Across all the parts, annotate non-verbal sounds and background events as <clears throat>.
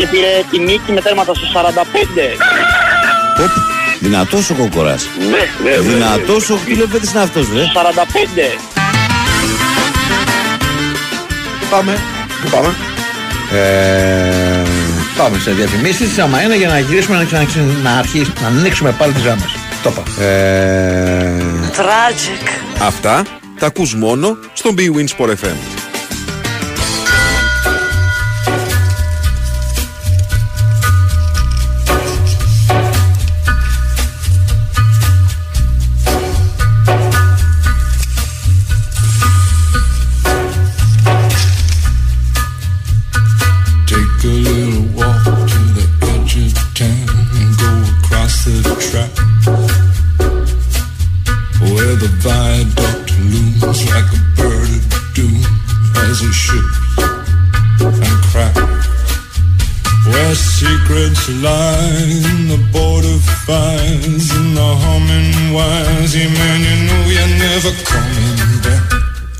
και πήρε τη νίκη με τέρματα στο 45. Οπ, δυνατός ο Κόκορας. Ναι, ναι, ναι. Δυνατός ο Κιλοπέτης είναι αυτός, ρε. 45. Πάμε. Πού πάμε; Ε, πάμε σε διαφημίσεις άμα είναι για να γυρίσουμε να, ξανα, να, αρχίσουμε, να ανοίξουμε πάλι τις γράμμες. Το είπα. Ε, Tragic. Αυτά τα ακούς μόνο στον Big Win Sport FM.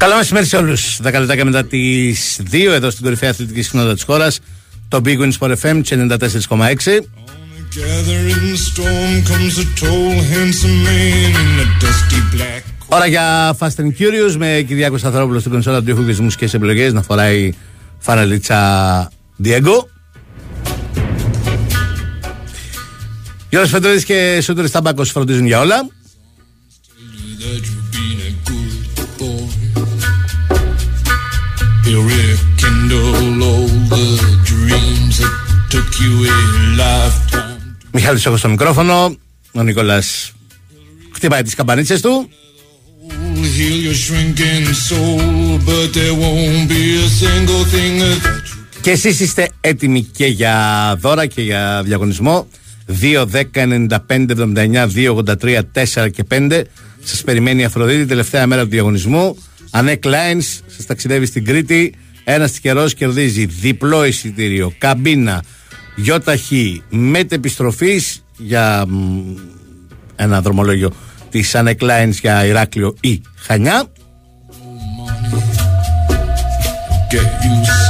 Καλό μεσημέρι σε όλους. 10 λεπτάκια μετά τις 2 εδώ στην κορυφαία αθλητική συχνότητα της χώρας. Το Big Win Sport FM 94,6. Gathering storm comes a tall, handsome man in a dusty black Ώρα για Fast and Curious με Κυριάκο Σταθερόπουλο στην κονσόλα του ήχου και τι μουσικέ επιλογέ να φοράει φανελίτσα Diego. Γιώργος Φεντρίδης και Σούτρης Ταμπάκος φροντίζουν για όλα. He'll rekindle all the dreams that took you a lifetime. Μιχάλης έχω στο μικρόφωνο. Ο Νικόλας χτυπάει τις καμπανίτσες του. to Heal your shrinking soul, but there won't be a single thing that you Και εσείς είστε έτοιμοι και για δώρα και για διαγωνισμό 2, 10, 95, 79, 2, 83, 4 και 5 Σας περιμένει η Αφροδίτη τελευταία μέρα του διαγωνισμού Ανέκ Lines σας ταξιδεύει στην Κρήτη. Ένας τυχερός κερδίζει διπλό εισιτήριο, καμπίνα, γιοταχή, μετεπιστροφής για μ, ένα δρομολόγιο της Ανέκ Lines για Ηράκλειο ή Χανιά. Get you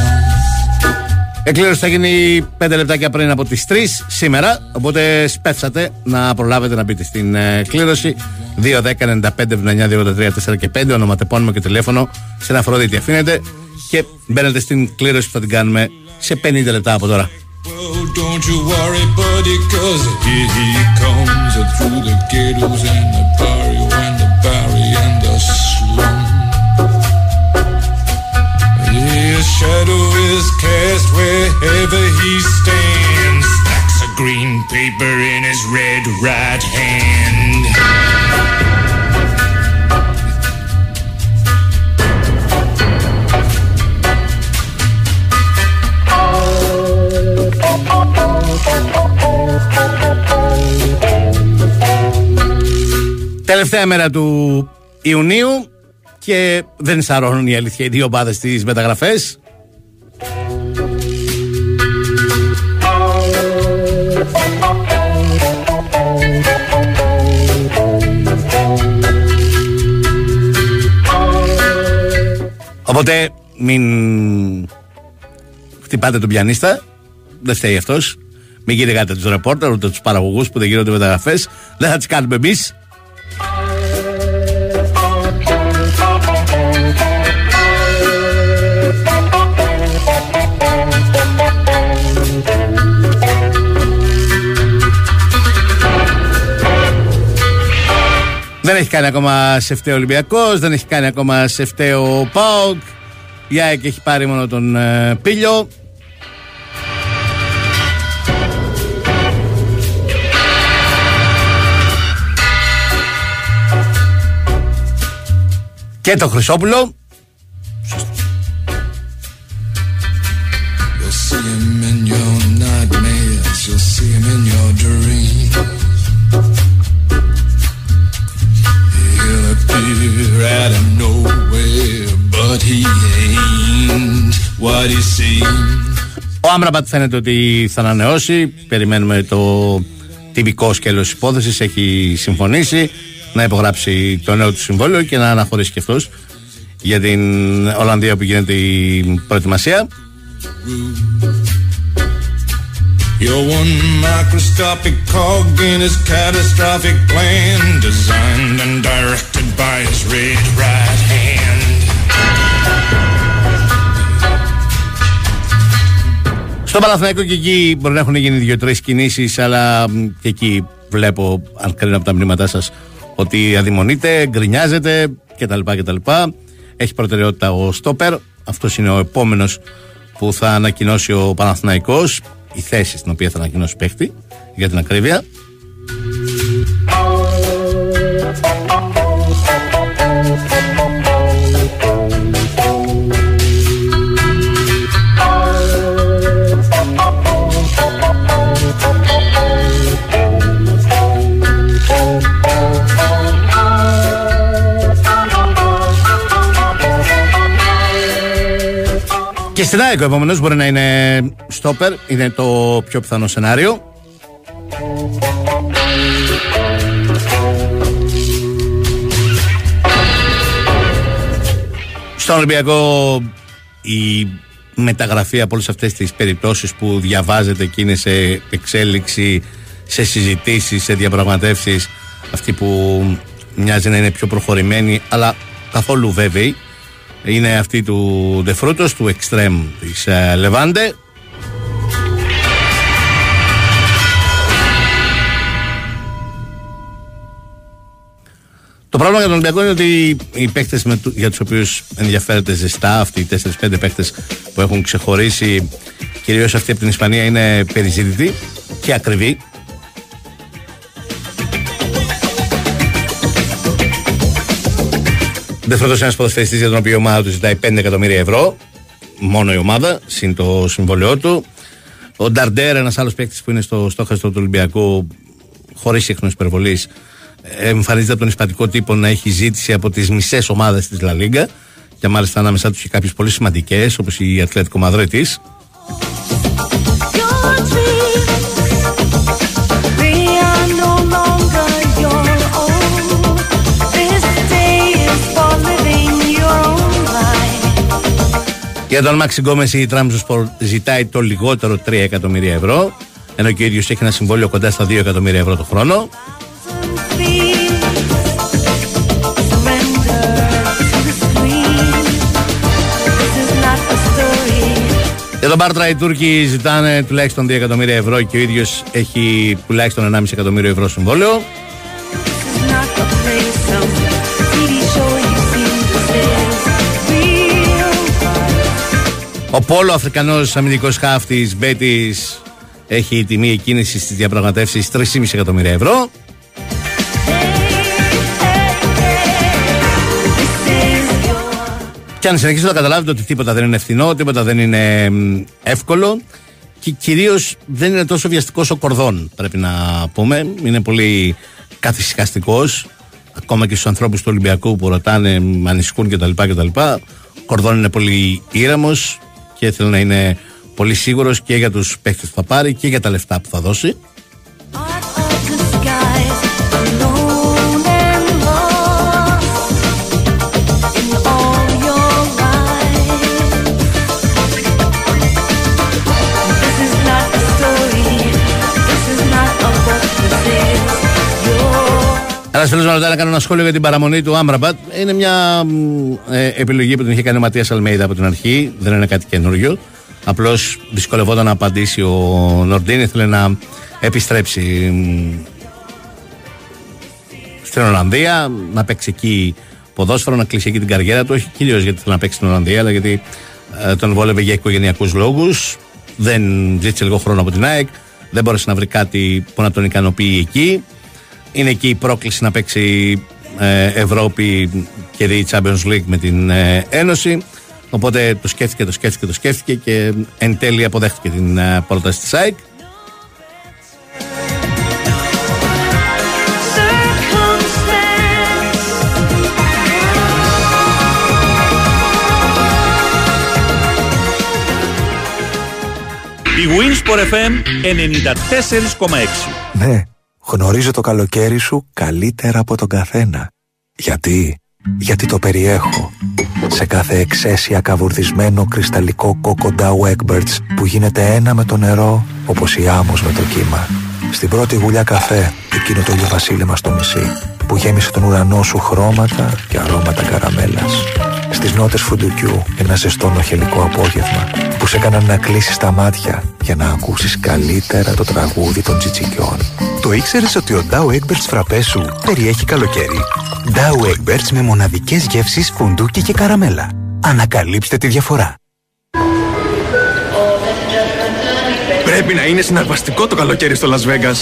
some. Εκκλήρωση θα γίνει 5 λεπτάκια πριν από τις 3 σήμερα. Οπότε σπεύσατε να προλάβετε να μπείτε στην ε, κλήρωση. 2, 10, 95, 79, 283, 4 και 5. Ονοματεπώνυμο και τηλέφωνο σε ένα Αφροδίτη αφήνετε και μπαίνετε στην κλήρωση που θα την κάνουμε σε 50 λεπτά από τώρα. Well, don't you worry, buddy, cause here he comes through the ghettos and the barrio and the barry and the slum. His shadow is cast wherever he stands. Stacks of green paper in his red right hand. Τελευταία μέρα του Ιουνίου και δεν σαρώνουν η αλήθεια οι δύο ομάδες στις μεταγραφές. Οπότε μην χτυπάτε τον πιανίστα. Δεν φταίει αυτός. Μην κυνηγάτε τους ρεπόρτερ ούτε τους παραγωγούς που δεν γίνονται μεταγραφές. Δεν θα τις κάνουμε εμείς. Δεν έχει κάνει ακόμα σε φταίο Ολυμπιακός, δεν έχει κάνει ακόμα σε φταίο Πάοκ. Η ΑΕΚ έχει πάρει μόνο τον ε, Πίλιο. Και το Χρυσόπουλο. You'll see him in your nightmares, you'll see him in your dreams. Out of nowhere, but he ain't what he seems. Ο Άμραμπατ φαίνεται ότι θα ανανεώσει. Περιμένουμε το τυπικό σκέλος της υπόθεσης. Έχει συμφωνήσει να υπογράψει το νέο του συμβόλαιο και να αναχωρήσει και αυτός για την Ολλανδία που γίνεται η προετοιμασία. You're one microscopic cog in his catastrophic plan, designed and directed by his red right hand. Στο Παναθηναϊκό και εκεί μπορεί να έχουν γίνει δύο-τρει κινήσεις, αλλά μ, και εκεί βλέπω, αν κρίνω από τα μηνύματά σας, ότι αδειμονείτε, γκρινιάζετε κτλ. κτλ. Έχει προτεραιότητα ο Στόπερ. Αυτός είναι ο επόμενος που θα ανακοινώσει ο Παναθηναϊκός η θέση στην οποία θα ανακοινώσει παίχτη για την ακρίβεια. Στην ΑΕΚ ο επόμενος μπορεί να είναι στόπερ, είναι το πιο πιθανό σενάριο. Στον Ολυμπιακό η μεταγραφή από όλες αυτές τις περιπτώσεις που διαβάζετε και είναι σε εξέλιξη, σε συζητήσεις, σε διαπραγματεύσεις αυτή που μοιάζει να είναι πιο προχωρημένη αλλά καθόλου βέβαιη είναι αυτή του Δεφρούτος, του Extreme της ε, Λεβάντε. Το πρόβλημα για τον Ολυμπιακό είναι ότι οι παίκτες για τους οποίους ενδιαφέρεται ζεστά, αυτοί οι 4-5 παίκτες που έχουν ξεχωρίσει, κυρίως αυτοί από την Ισπανία, είναι περιζήτητοι και ακριβοί. Δεύτερο ένας ποδοσφαιριστής για τον οποίο η ομάδα του ζητάει 5 εκατομμύρια ευρώ. Μόνο η ομάδα, συν το συμβολαιό του. Ο Νταρντέρ, ένας άλλος παίκτης που είναι στο στόχαστρο του Ολυμπιακού, χωρίς ίχνο υπερβολή, εμφανίζεται από τον ισπατικό τύπο να έχει ζήτηση από τις μισές ομάδες της Λα Λίγκα. Και μάλιστα ανάμεσά τους και κάποιες πολύ σημαντικές, όπως η Ατλέτικο Μαδρίτης. Για τον Μάξι Γκόμες η Τραμζοσπορ ζητάει το λιγότερο 3 εκατομμύρια ευρώ, ενώ και ο ίδιος έχει ένα συμβόλαιο κοντά στα 2 εκατομμύρια ευρώ το χρόνο. Please surrender to the screen. This is not a story. Για τον Μπάρτρα οι Τούρκοι ζητάνε τουλάχιστον 2 εκατομμύρια ευρώ και ο ίδιος έχει τουλάχιστον 1,5 εκατομμύριο ευρώ συμβόλαιο. Ο Πόλο Αφρικανός αμυντικός χάφτης Μπέτης έχει τιμή εκκίνησης στις διαπραγματεύσεις 3,5 εκατομμύρια ευρώ. Και αν συνεχίσετε να καταλάβετε ότι τίποτα δεν είναι ευθυνό, τίποτα δεν είναι μ, εύκολο και κυρίως δεν είναι τόσο βιαστικός ο κορδόν, πρέπει να πούμε. Είναι πολύ καθησυχαστικός. Ακόμα και στους ανθρώπους του Ολυμπιακού που ρωτάνε, μ, ανησυχούν κτλ. κτλ. Ο κορδόν είναι πολύ ήρεμος και θέλει να είναι πολύ σίγουρος και για τους παίχτε που θα πάρει και για τα λεφτά που θα δώσει. Ένα φίλο μου ρωτάει να κάνω ένα σχόλιο για την παραμονή του Άμραμπατ. Είναι μια μ, ε, επιλογή που την είχε κάνει ο Ματίας Αλμέιδα από την αρχή. Δεν είναι κάτι καινούριο. Απλώς δυσκολευόταν να απαντήσει ο Νορντίν. Ήθελε να επιστρέψει μ, στην Ολλανδία, να παίξει εκεί ποδόσφαιρο, να κλείσει εκεί την καριέρα του. Όχι κυρίως γιατί θέλει να παίξει στην Ολλανδία, αλλά γιατί ε, τον βόλευε για οικογενειακούς λόγους. Δεν ζήτησε λίγο χρόνο από την ΑΕΚ. Δεν μπόρεσε να βρει κάτι που να τον ικανοποιεί εκεί. Είναι εκεί η πρόκληση να παίξει ε, Ευρώπη και δει Champions League με την ε, Ένωση. Οπότε το σκέφτηκε, το σκέφτηκε, το σκέφτηκε και εν τέλει αποδέχτηκε την ε, πρόταση της ΑΕΚ. Circumstance. Η Winsport FM 94,6. Ναι, γνωρίζω το καλοκαίρι σου καλύτερα από τον καθένα. Γιατί; Γιατί το περιέχω. Σε σε κάθε εξαίσια καβουρδισμένο κρυσταλλικό κόκοντάου Egberts που γίνεται ένα με το νερό όπως η άμμος με το κύμα. Στην πρώτη γουλιά καφέ, εκείνο το ηλιοβασίλεμα στο μισή που γέμισε τον ουρανό σου χρώματα και αρώματα καραμέλας. Στις νότες φουντουκιού ένα ζεστό νοχελικό απόγευμα που σε έκαναν να κλείσεις τα μάτια για να ακούσεις καλύτερα το τραγούδι των τσιτσικιών. Το ήξερες ότι ο Dow Egberts φραπές σου περιέχει καλοκαίρι; Dow Egberts με μοναδικές γεύσεις φουντούκι και καραμέλα. Ανακαλύψτε τη διαφορά. Πρέπει να είναι συναρπαστικό το καλοκαίρι στο Las Vegas.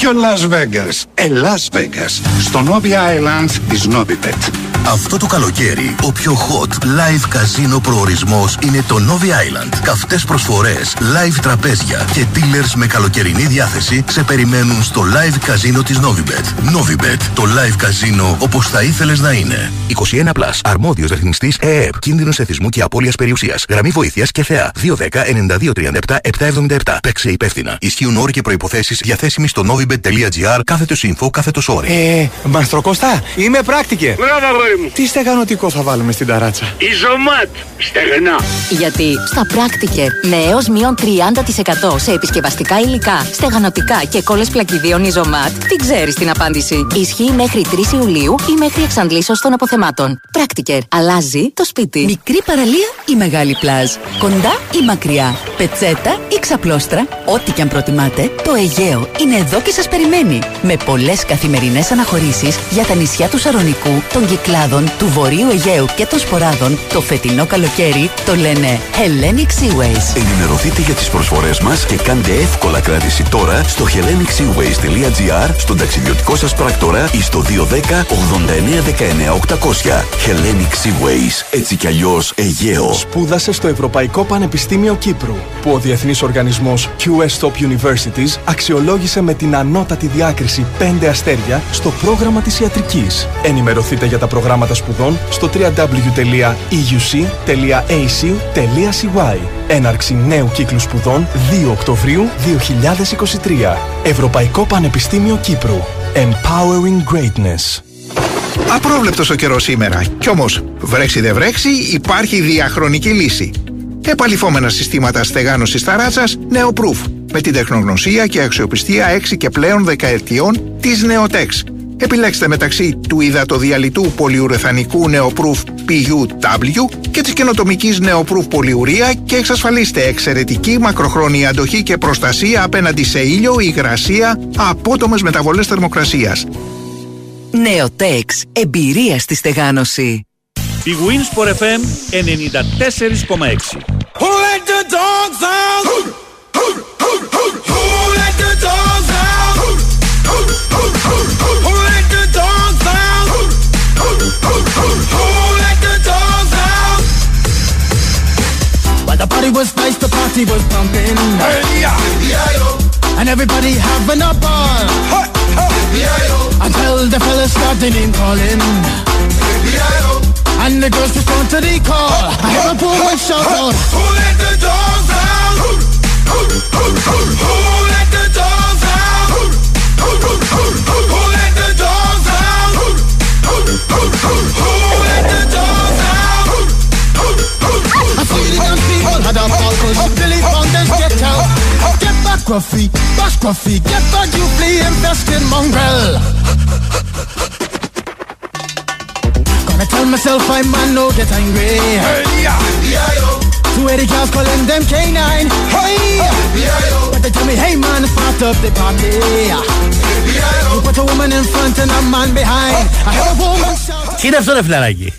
Ποιο Las Vegas? Ε, Las Vegas. Στο Novi Island της Novibet. Αυτό το καλοκαίρι, ο πιο hot live καζίνο προορισμός είναι το Novi Island. Καυτές προσφορές, live τραπέζια και dealers με καλοκαιρινή διάθεση σε περιμένουν στο live καζίνο της Novibet. Novibet, το live καζίνο όπως θα ήθελες να είναι. 21 Plus, αρμόδιος ρυθμιστής ΕΕΠ, κίνδυνος εθισμού και απώλειας περιουσίας. Γραμμή βοήθειας και θεά 210-9237-777. 777. Παίξε υπεύθυνα. Ισχύουν όροι και προϋποθέσεις διαθέσιμοι στο novibet.gr κάθετος info κάθετος όρι. Ε, Μαστροκώστα, είμαι πράκτικε. Μπράβο, αγόρι μου. Τι στεγανοτικό θα βάλουμε στην ταράτσα; Ιζωμάτ. Στεγνά. Γιατί στα πράκτικερ με έως μείον 30% σε επισκευαστικά υλικά, στεγανοτικά και κόλλες πλακιδίων Ιζωμάτ, τι ξέρεις την απάντηση. Ισχύει μέχρι 3 Ιουλίου ή μέχρι εξαντλήσεως των αποθεμάτων. Πράκτικερ. Αλλάζει το σπίτι. Μικρή παραλία ή μεγάλη πλάζ. Κοντά ή μακριά. Πετσέτα ή ξαπλώστρα. Ό,τι και αν προτιμάτε, το Αιγαίο είναι εδώ και σας περιμένει. Με πολλές καθημερινές αναχωρήσεις για τα νησιά του Σαρονικού, των Κυκλάδων, του Βορείου Αιγαίου και των Σποράδων, το φετινό καλοκαίρι το λένε Hellenic Seaways. Ενημερωθείτε για τις προσφορές μας και κάντε εύκολα κράτηση τώρα στο hellenicseaways.gr, στον ταξιδιωτικό σας πράκτορα ή στο 210 89 19 800. Hellenic Seaways, έτσι κι αλλιώς Αιγαίο. Σπούδασε στο Ευρωπαϊκό Πανεπιστήμιο Κύπρου, που ο Διεθνής Οργανισμός QS Top Universities αξιολόγησε με την ανώτατη διάκριση 5 αστέρια στο πρόγραμμα της ιατρικής. Ενημερωθείτε για τα προγράμματα σπουδών στο www.euc.ac.cy. Έναρξη νέου κύκλου σπουδών 2 Οκτωβρίου 2023. Ευρωπαϊκό Πανεπιστήμιο Κύπρου. Empowering Greatness. Απρόβλεπτος ο καιρός σήμερα. Κι όμως, βρέξει δεν βρέξει, υπάρχει διαχρονική λύση. Επαλυφόμενα συστήματα στεγάνωσης ταράτσας Neoproof. Με την τεχνογνωσία και αξιοπιστία 6 και πλέον δεκαετιών της Neotex. Επιλέξτε μεταξύ του υδατοδιαλυτού πολυουρεθανικού Neoproof PUW και της καινοτομικής Neoproof πολυουρία και εξασφαλίστε εξαιρετική μακροχρόνια αντοχή και προστασία απέναντι σε ήλιο, υγρασία, απότομες μεταβολές θερμοκρασίας. Νεοτέξ. Εμπειρία στη στεγάνωση. Η Winsport FM 94,6. Who let the dogs out? Who, who, who, who, who let the dogs out? Was nice, the party was pumping. And everybody having a ball. Hey, hey. Until the fellas started name calling. And the girls respond to the call. I hear a woman shout out. Who let the dogs out? Who, who, who, who, who let the dogs out? Who, who, who, who, who, who let the dogs out? Who, who, who, who, who young people had a ball push. Billy Fountains get out. Get back, Gruffy. Bash Gruffy. Get back, you flea infested mongrel. Gonna tell myself I man no get angry. Two eighty girls calling them K9. Hey, but they tell me, hey man, start up the party. You put a woman in front and a man behind. I heard a woman shout. Τι είναι αυτό ρε φιλαράκι.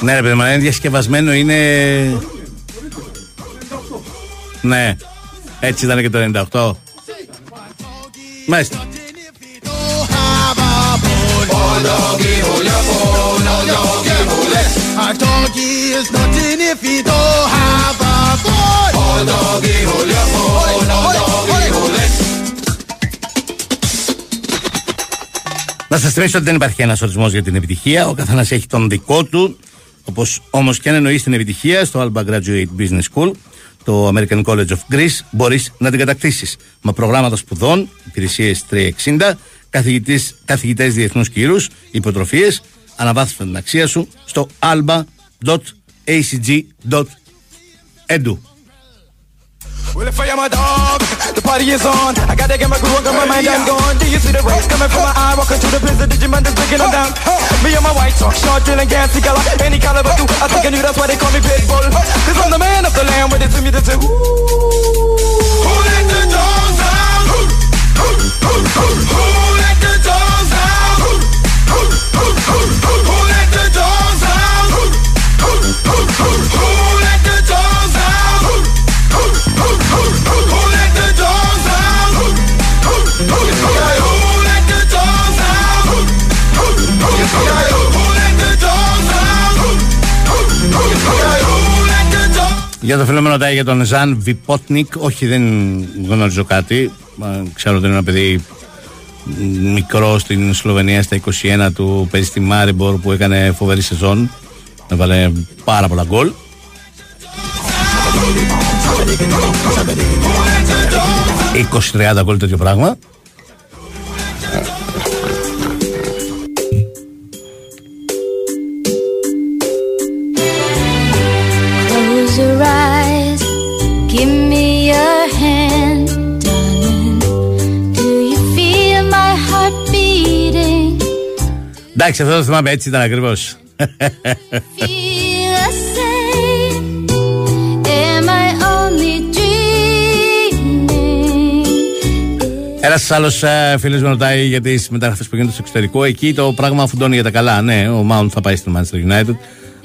Ναι ρε παιδί μου, είναι διασκευασμένο, είναι... Ναι, έτσι ήταν και το 98. Μάλιστα. A doggy is nothing if he don't have a bone. Oh, doggy, hold your bone. Να σας θυμίσω ότι δεν υπάρχει ένας ορισμός για την επιτυχία. Ο καθένας έχει τον δικό του. Όπως όμως και αν εννοείς την επιτυχία στο Alba Graduate Business School, το American College of Greece, μπορείς να την κατακτήσεις. Με προγράμματα σπουδών, υπηρεσίες 360, καθηγητές διεθνούς κύρου, υποτροφίες. Αναβάθμισε την αξία σου στο alba.acg.edu. Well, if I am a dog, the party is on. I gotta get my groove on, got my mind, I'm gone. Do you see the rays coming from my eye? Walking through the prison, Digimon is breaking them down. Me and my white talk, short, drilling, gassy color, any caliber, do. I think I knew that's why they call me Pitbull. Cause I'm the man of the land with it to me to say, ooh. Who let the dogs out? Who, who, who, who, who let the dogs out? Who, who, who, who, who let the dogs out? Who, who, who, who, who Για το φίλο με ρωτάει για τον Ζαν Βιπότνικ. Όχι, δεν γνωρίζω κάτι. Μα, Ξέρω ότι είναι ένα παιδί μ, μικρό στην Σλοβενία στα 21 του. Παίζει στη Μάριμπορ που έκανε φοβερή σεζόν. Έβαλε πάρα πολλά γκολ. 20-30 γκολ τέτοιο πράγμα. Εντάξει, αυτό το θυμάμαι έτσι ήταν ακριβώς. Feel the same? Am I only dreaming? Ένας άλλος φίλος με ρωτάει για τις μεταγραφές που γίνονται στο εξωτερικό. Εκεί το πράγμα φουντώνει για τα καλά. Ναι, ο Mount θα πάει στην Manchester United.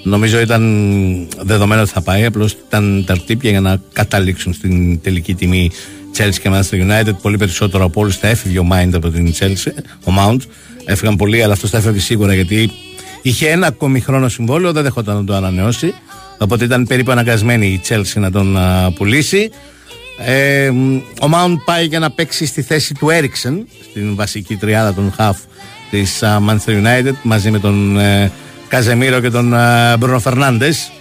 Νομίζω ήταν δεδομένο ότι θα πάει. Απλώς ήταν τα αρτύπια για να καταλήξουν στην τελική τιμή Chelsea και Manchester United. Πολύ περισσότερο από όλους θα έφυγε ο Mind από την Chelsea, ο Mount. Έφυγαν πολλοί, αλλά αυτός θα έφευγε σίγουρα γιατί είχε ένα ακόμη χρόνο συμβόλαιο, δεν δεχόταν να το ανανεώσει. Οπότε ήταν περίπου αναγκασμένη η Chelsea να τον α, πουλήσει. Ε, μ, ο Mount πάει για να παίξει στη θέση του Έριξεν στην βασική τριάδα των half της α, Manchester United μαζί με τον ε, Καζεμίρο και τον ε, Μπρουνο Φερνάντες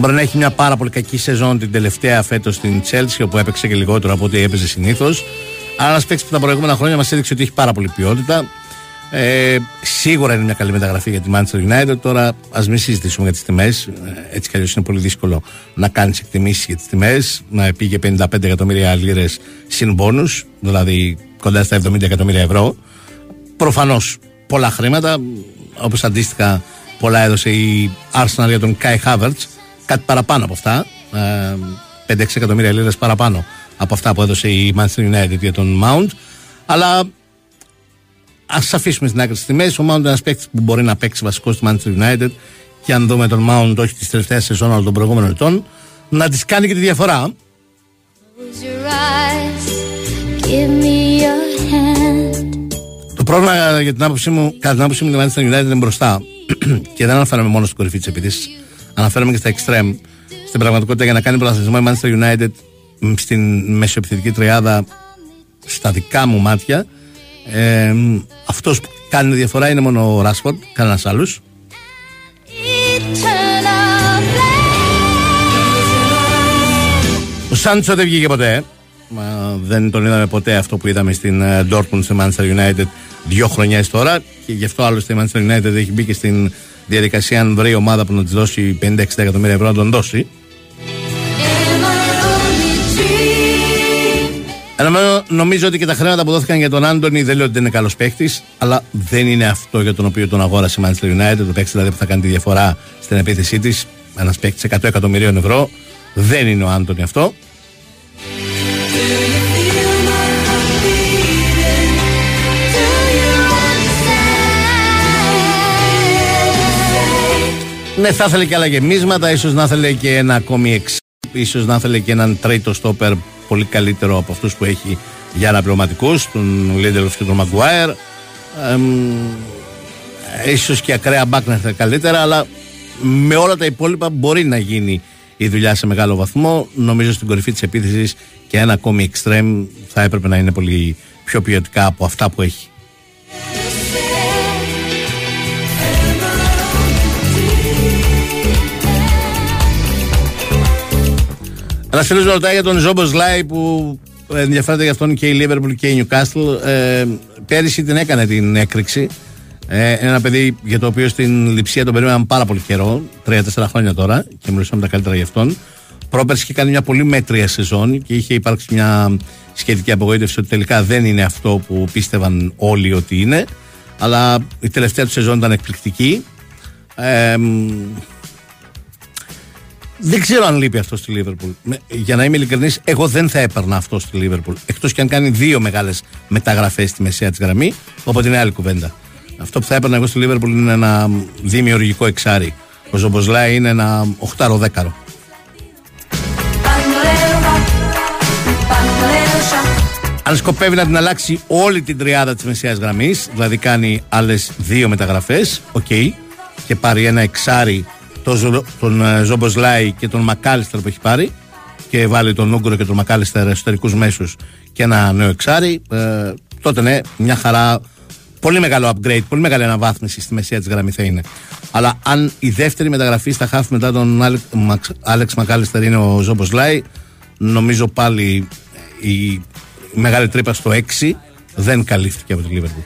Μπορεί να έχει μια πάρα πολύ κακή σεζόν την τελευταία φέτος στην Chelsea, όπου έπαιξε και λιγότερο από ό,τι έπαιζε συνήθως. Αλλά ένας παίξει που τα προηγούμενα χρόνια μας έδειξε ότι έχει πάρα πολύ ποιότητα. Ε, σίγουρα είναι μια καλή μεταγραφή για τη Manchester United. Τώρα ας μην συζητήσουμε για τις τιμές. Έτσι κι αλλιώς είναι πολύ δύσκολο να κάνεις εκτιμήσεις για τις τιμές. Να πήγε 55 εκατομμύρια λίρες συν μπόνου, δηλαδή κοντά στα 70 εκατομμύρια ευρώ. Προφανώς πολλά χρήματα, όπως αντίστοιχα πολλά έδωσε η Arsenal για τον Kai Havertz. Κάτι παραπάνω από αυτά. Ε, 5-6 εκατομμύρια λίρες παραπάνω από αυτά που έδωσε η Manchester United για τον Mount. Αλλά ας αφήσουμε στην άκρη τις τιμές. Ο Mount είναι ένας παίκτης που μπορεί να παίξει βασικός στη Manchester United και αν δούμε τον Mount όχι τη τελευταία σεζόν αλλά των προηγούμενων ετών, να της κάνει και τη διαφορά. Close your eyes, give me your hand. Το πρόβλημα για την άποψή μου, κατά την άποψή μου, η Manchester United είναι μπροστά. <clears throat> και δεν αναφέρομαι μόνο στην κορυφή της επίθεσης. Αναφέρομαι και στα extreme. Στην πραγματικότητα, για να κάνει πρωταθλητισμό η Manchester United μ, στην μεσοεπιθετική τριάδα, στα δικά μου μάτια, ε, αυτός που κάνει διαφορά είναι μόνο ο Ράσφορντ, κανένας άλλος. Ο Σάντσο δεν βγήκε ποτέ. Μα δεν τον είδαμε ποτέ αυτό που είδαμε στην ε, Dortmund στη Manchester United δύο χρονιές τώρα και γι' αυτό άλλωστε η Manchester United έχει μπει και στην διαδικασία αν βρει ομάδα που να της δώσει 50-60 εκατομμύρια ευρώ να τον δώσει. Ενώ νομίζω ότι και τα χρήματα που δόθηκαν για τον Άντωνη δεν λέω ότι δεν είναι καλός παίχτης, αλλά δεν είναι αυτό για τον οποίο τον αγόρασε η Manchester United. Το παίχτη δηλαδή που θα κάνει τη διαφορά στην επίθεσή της. Ένας παίχτης 100 εκατομμυρίων ευρώ. Δεν είναι ο Άντωνη αυτό. Ναι, θα ήθελε και άλλα γεμίσματα, ίσως να ήθελε και ένα ακόμη εξ, ίσως να ήθελε και έναν τρίτο στόπερ πολύ καλύτερο από αυτούς που έχει για αναπληρωματικούς, τον Λίντεροφ και τον Μαγκουάερ. ίσως και ακραία μπακ να έρθει καλύτερα, αλλά με όλα τα υπόλοιπα μπορεί να γίνει η δουλειά σε μεγάλο βαθμό. Νομίζω στην κορυφή της επίθεσης και ένα ακόμη extreme θα έπρεπε να είναι πολύ πιο ποιοτικά από αυτά που έχει. Ένας φίλος με ρωτάει για τον Ζόμπο Λάι που ενδιαφέρεται για αυτόν και η Liverpool και η Newcastle. Ε, πέρυσι την έκανε την έκρηξη. Ε, ένα παιδί για το οποίο στην λειψία τον περίμεναν πάρα πολύ καιρό, 3-4 χρόνια τώρα, και μιλούσαμε τα καλύτερα για αυτόν. Πρόπερση είχε κάνει μια πολύ μέτρια σεζόν και είχε υπάρξει μια σχετική απογοήτευση ότι τελικά δεν είναι αυτό που πίστευαν όλοι ότι είναι. Αλλά η τελευταία του σεζόν ήταν εκπληκτική. Ε, μ, δεν ξέρω αν λείπει αυτό στη Λίβερπουλ. Με- Για να είμαι ειλικρινής, εγώ δεν θα έπαιρνα αυτό στη Λίβερπουλ. Εκτός και αν κάνει δύο μεγάλες μεταγραφές στη μεσαία της γραμμή, οπότε είναι άλλη κουβέντα. Αυτό που θα έπαιρνα εγώ στη Λίβερπουλ είναι ένα δημιουργικό εξάρι. Ο Ζομποσλάι είναι ένα οχτάρο-δέκαρο. Αν σκοπεύει να την αλλάξει όλη την τριάδα της μεσαίας γραμμής, δηλαδή κάνει άλλες δύο μεταγραφές, οκ, και πάρει ένα εξάρι τον, Ζο- τον ε, Ζομποσλάι και τον Μακάλιστερ που έχει πάρει, και βάλει τον Ούγκρο και τον Μακάλιστερ εσωτερικούς μέσους και ένα νέο εξάρι, ε, τότε ναι, μια χαρά. Πολύ μεγάλο upgrade, πολύ μεγάλη αναβάθμιση στη μεσαία της γραμμή θα είναι. Αλλά αν η δεύτερη μεταγραφή στα χάφη μετά τον Άλεξ- Μαξ- Άλεξ Μακάλιστερ είναι ο Ζομποσλάι, νομίζω πάλι η μεγάλη τρύπα στο 6 δεν καλύφθηκε από τη Λίβερπουλ.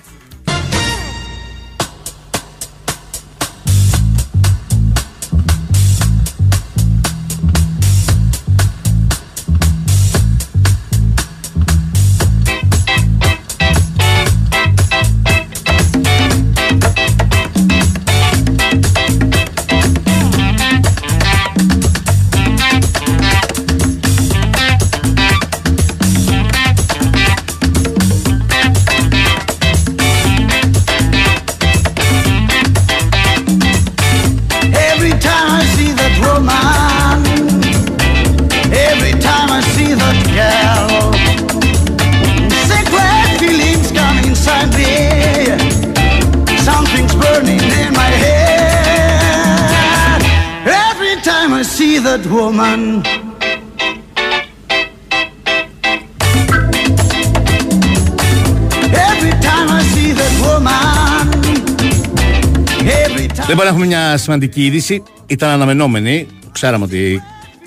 Σημαντική είδηση. Ήταν αναμενόμενη. Ξέραμε ότι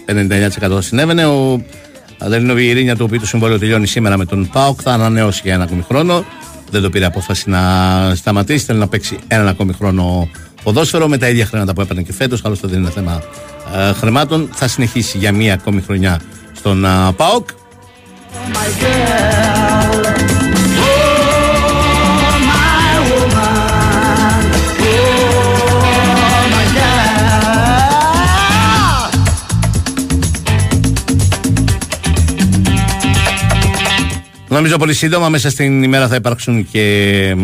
99% συνέβαινε. Ο Αδελίνο Βιερίνια, το οποίο το συμβόλαιο τελειώνει σήμερα με τον Πάοκ, θα ανανεώσει για ένα ακόμη χρόνο. Δεν το πήρε απόφαση να σταματήσει. Θέλει να παίξει έναν ακόμη χρόνο ποδόσφαιρο με τα ίδια χρήματα που έπαιρνε και φέτος. Άλλωστε δεν είναι θέμα ε, χρημάτων. Θα συνεχίσει για μία ακόμη χρονιά στον ε, Πάοκ. Νομίζω πολύ σύντομα μέσα στην ημέρα θα υπάρξουν και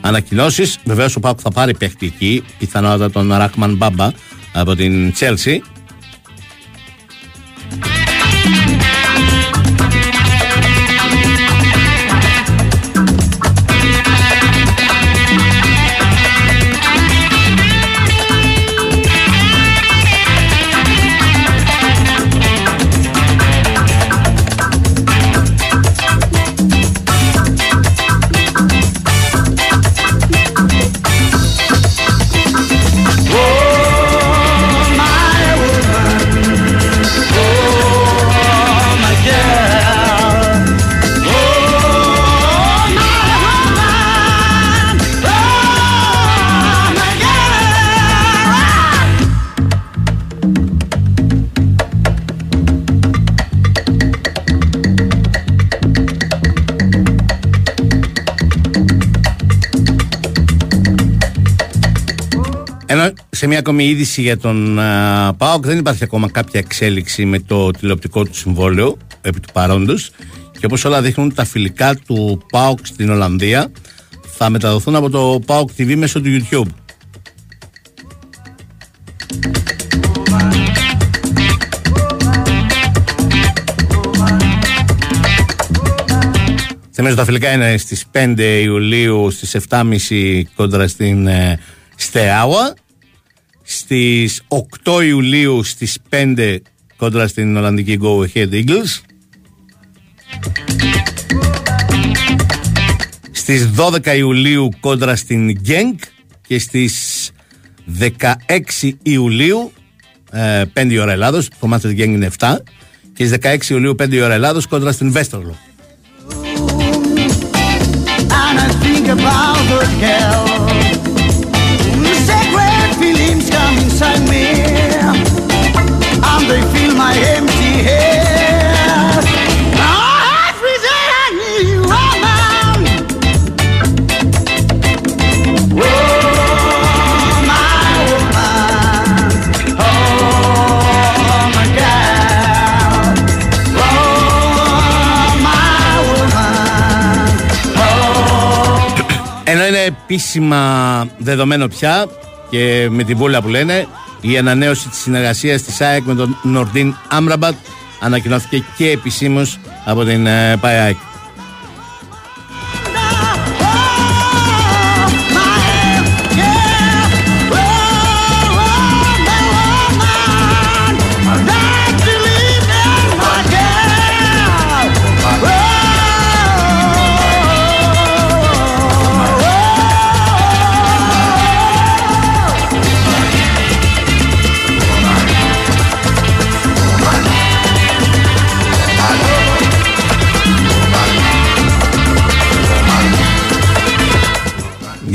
ανακοινώσεις. Βεβαίως ο Πάουκ θα πάρει παίχτη εκεί, πιθανότατα τον Ράχμαν Μπάμπα από την Τσέλσι. Σε μια ακόμη είδηση για τον α, ΠΑΟΚ. Δεν υπάρχει ακόμα κάποια εξέλιξη με το τηλεοπτικό του συμβόλαιο επί του παρόντος. Και όπως όλα δείχνουν τα φιλικά του ΠΑΟΚ στην Ολλανδία θα μεταδοθούν από το ΠΑΟΚ TV μέσω του YouTube. Θυμίζω τα φιλικά είναι στις 5 Ιουλίου στις 7.30 κόντρα στην ε, Στεάουα στις 8 Ιουλίου στις 5 κόντρα στην Ολλανδική Go Ahead Eagles στις 12 Ιουλίου κόντρα στην Genk και στις 16 Ιουλίου ε, 5 η ώρα Ελλάδος το μάτι της Genk είναι 7 και στις 16 Ιουλίου 5 η ώρα Ελλάδος κόντρα στην Βέστερλο. and I think about the girl. Φίλοι με εμένα. Μι Μιλάω. Μω. Είναι επίσημα δεδομένο πια και με την βόλτα που λένε η ανανέωση της συνεργασίας της ΑΕΚ με τον Νορντίν Άμραμπατ ανακοινώθηκε και επισήμως από την ε,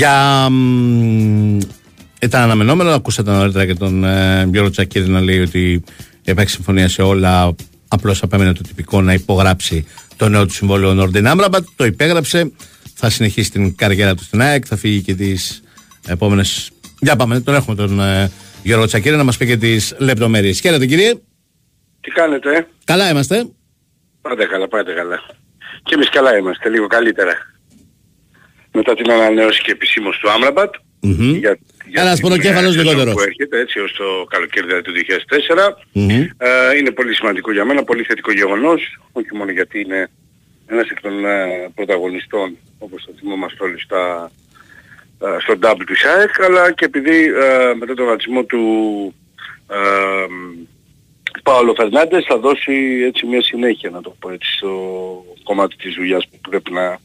Για. μ, Ήταν αναμενόμενο, ακούσατε νωρίτερα και τον ε, Γιώργο Τσακίδη να λέει ότι υπάρχει συμφωνία σε όλα. Απλώς απέμενε το τυπικό να υπογράψει το νέο του συμβόλαιο ο Νόρντιν Άμραμπατ. Το υπέγραψε. Θα συνεχίσει την καριέρα του στην ΑΕΚ. Θα φύγει και τις επόμενε. Για πάμε, τον έχουμε τον ε, Γιώργο Τσακίδη να μας πει και τις λεπτομέρειες. Χαίρετε κύριε. Τι κάνετε, ε; Καλά είμαστε. Πάτε καλά, πάτε καλά. Και εμείς καλά είμαστε, λίγο καλύτερα. Μετά την ανανέωση και επισήμως του Άμραμπατ. Μμμ. Για, Ένας την, πονοκέφαλος ε, σεζόν λιγότερος. Που έρχεται έτσι ως το καλοκαίρι δηλαδή του 2004. Μμμ. Ε, είναι πολύ σημαντικό για μένα, πολύ θετικό γεγονός. Όχι μόνο γιατί είναι ένας εκ των ε, πρωταγωνιστών, όπως το θυμόμαστε όλοι στα, ε, στον double του ΣΑΕΚ, αλλά και επειδή ε, μετά τον ρατσισμό του ε, Παόλο Φερνάντες θα δώσει έτσι μια συνέχεια, να το πω έτσι, στο κομμάτι της δουλειάς που πρέπει να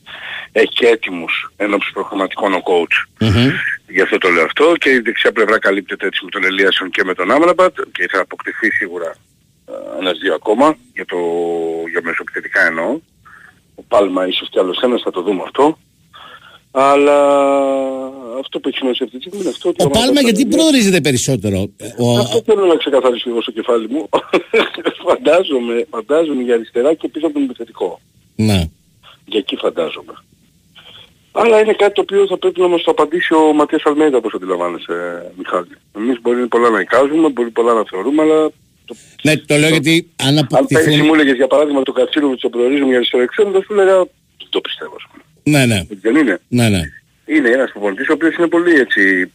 έχει και έτοιμους ενώπιση προγραμματικών ο coach. Γι' αυτό το λέω αυτό και η δεξιά πλευρά καλύπτεται έτσι με τον Ελίασον και με τον Άμραμπατ και θα αποκτηθεί σίγουρα ε, ένας δύο ακόμα για, το, για μεσοπιθετικά εννοώ. Ο Πάλμα ίσως κι άλλος ένας θα το δούμε αυτό. Αλλά αυτό που έχει σημασία αυτή τη στιγμή είναι αυτό ότι Ο Πάλμα γιατί προορίζεται περισσότερο; Ε, Ο, αυτό θέλω να ξεκαθαρίσω λίγο στο κεφάλι μου. <laughs> φαντάζομαι, φαντάζομαι για αριστερά και πίσω από τον επιθετικό. ναι. Για εκεί φαντάζομαι. Αλλά είναι κάτι το οποίο θα πρέπει να μας το απαντήσει ο Ματίας Αλμέιδα όπως αντιλαμβάνεσαι Μιχάλη. Εμείς μπορεί πολλά να εικάζουμε, μπορεί πολλά να θεωρούμε, αλλά ναι, το λέω γιατί αν αν πέρυσι αποκτηθούν. μου έλεγες για παράδειγμα το Κατσίλο που το προορίζουμε για αριστερό εξτρέμ, θα σου έλεγα δεν το πιστεύω. Ας πούμε. Ναι, ναι. Δεν είναι. Ναι, ναι. Είναι ένας προπονητής ο οποίος είναι πολύ έτσι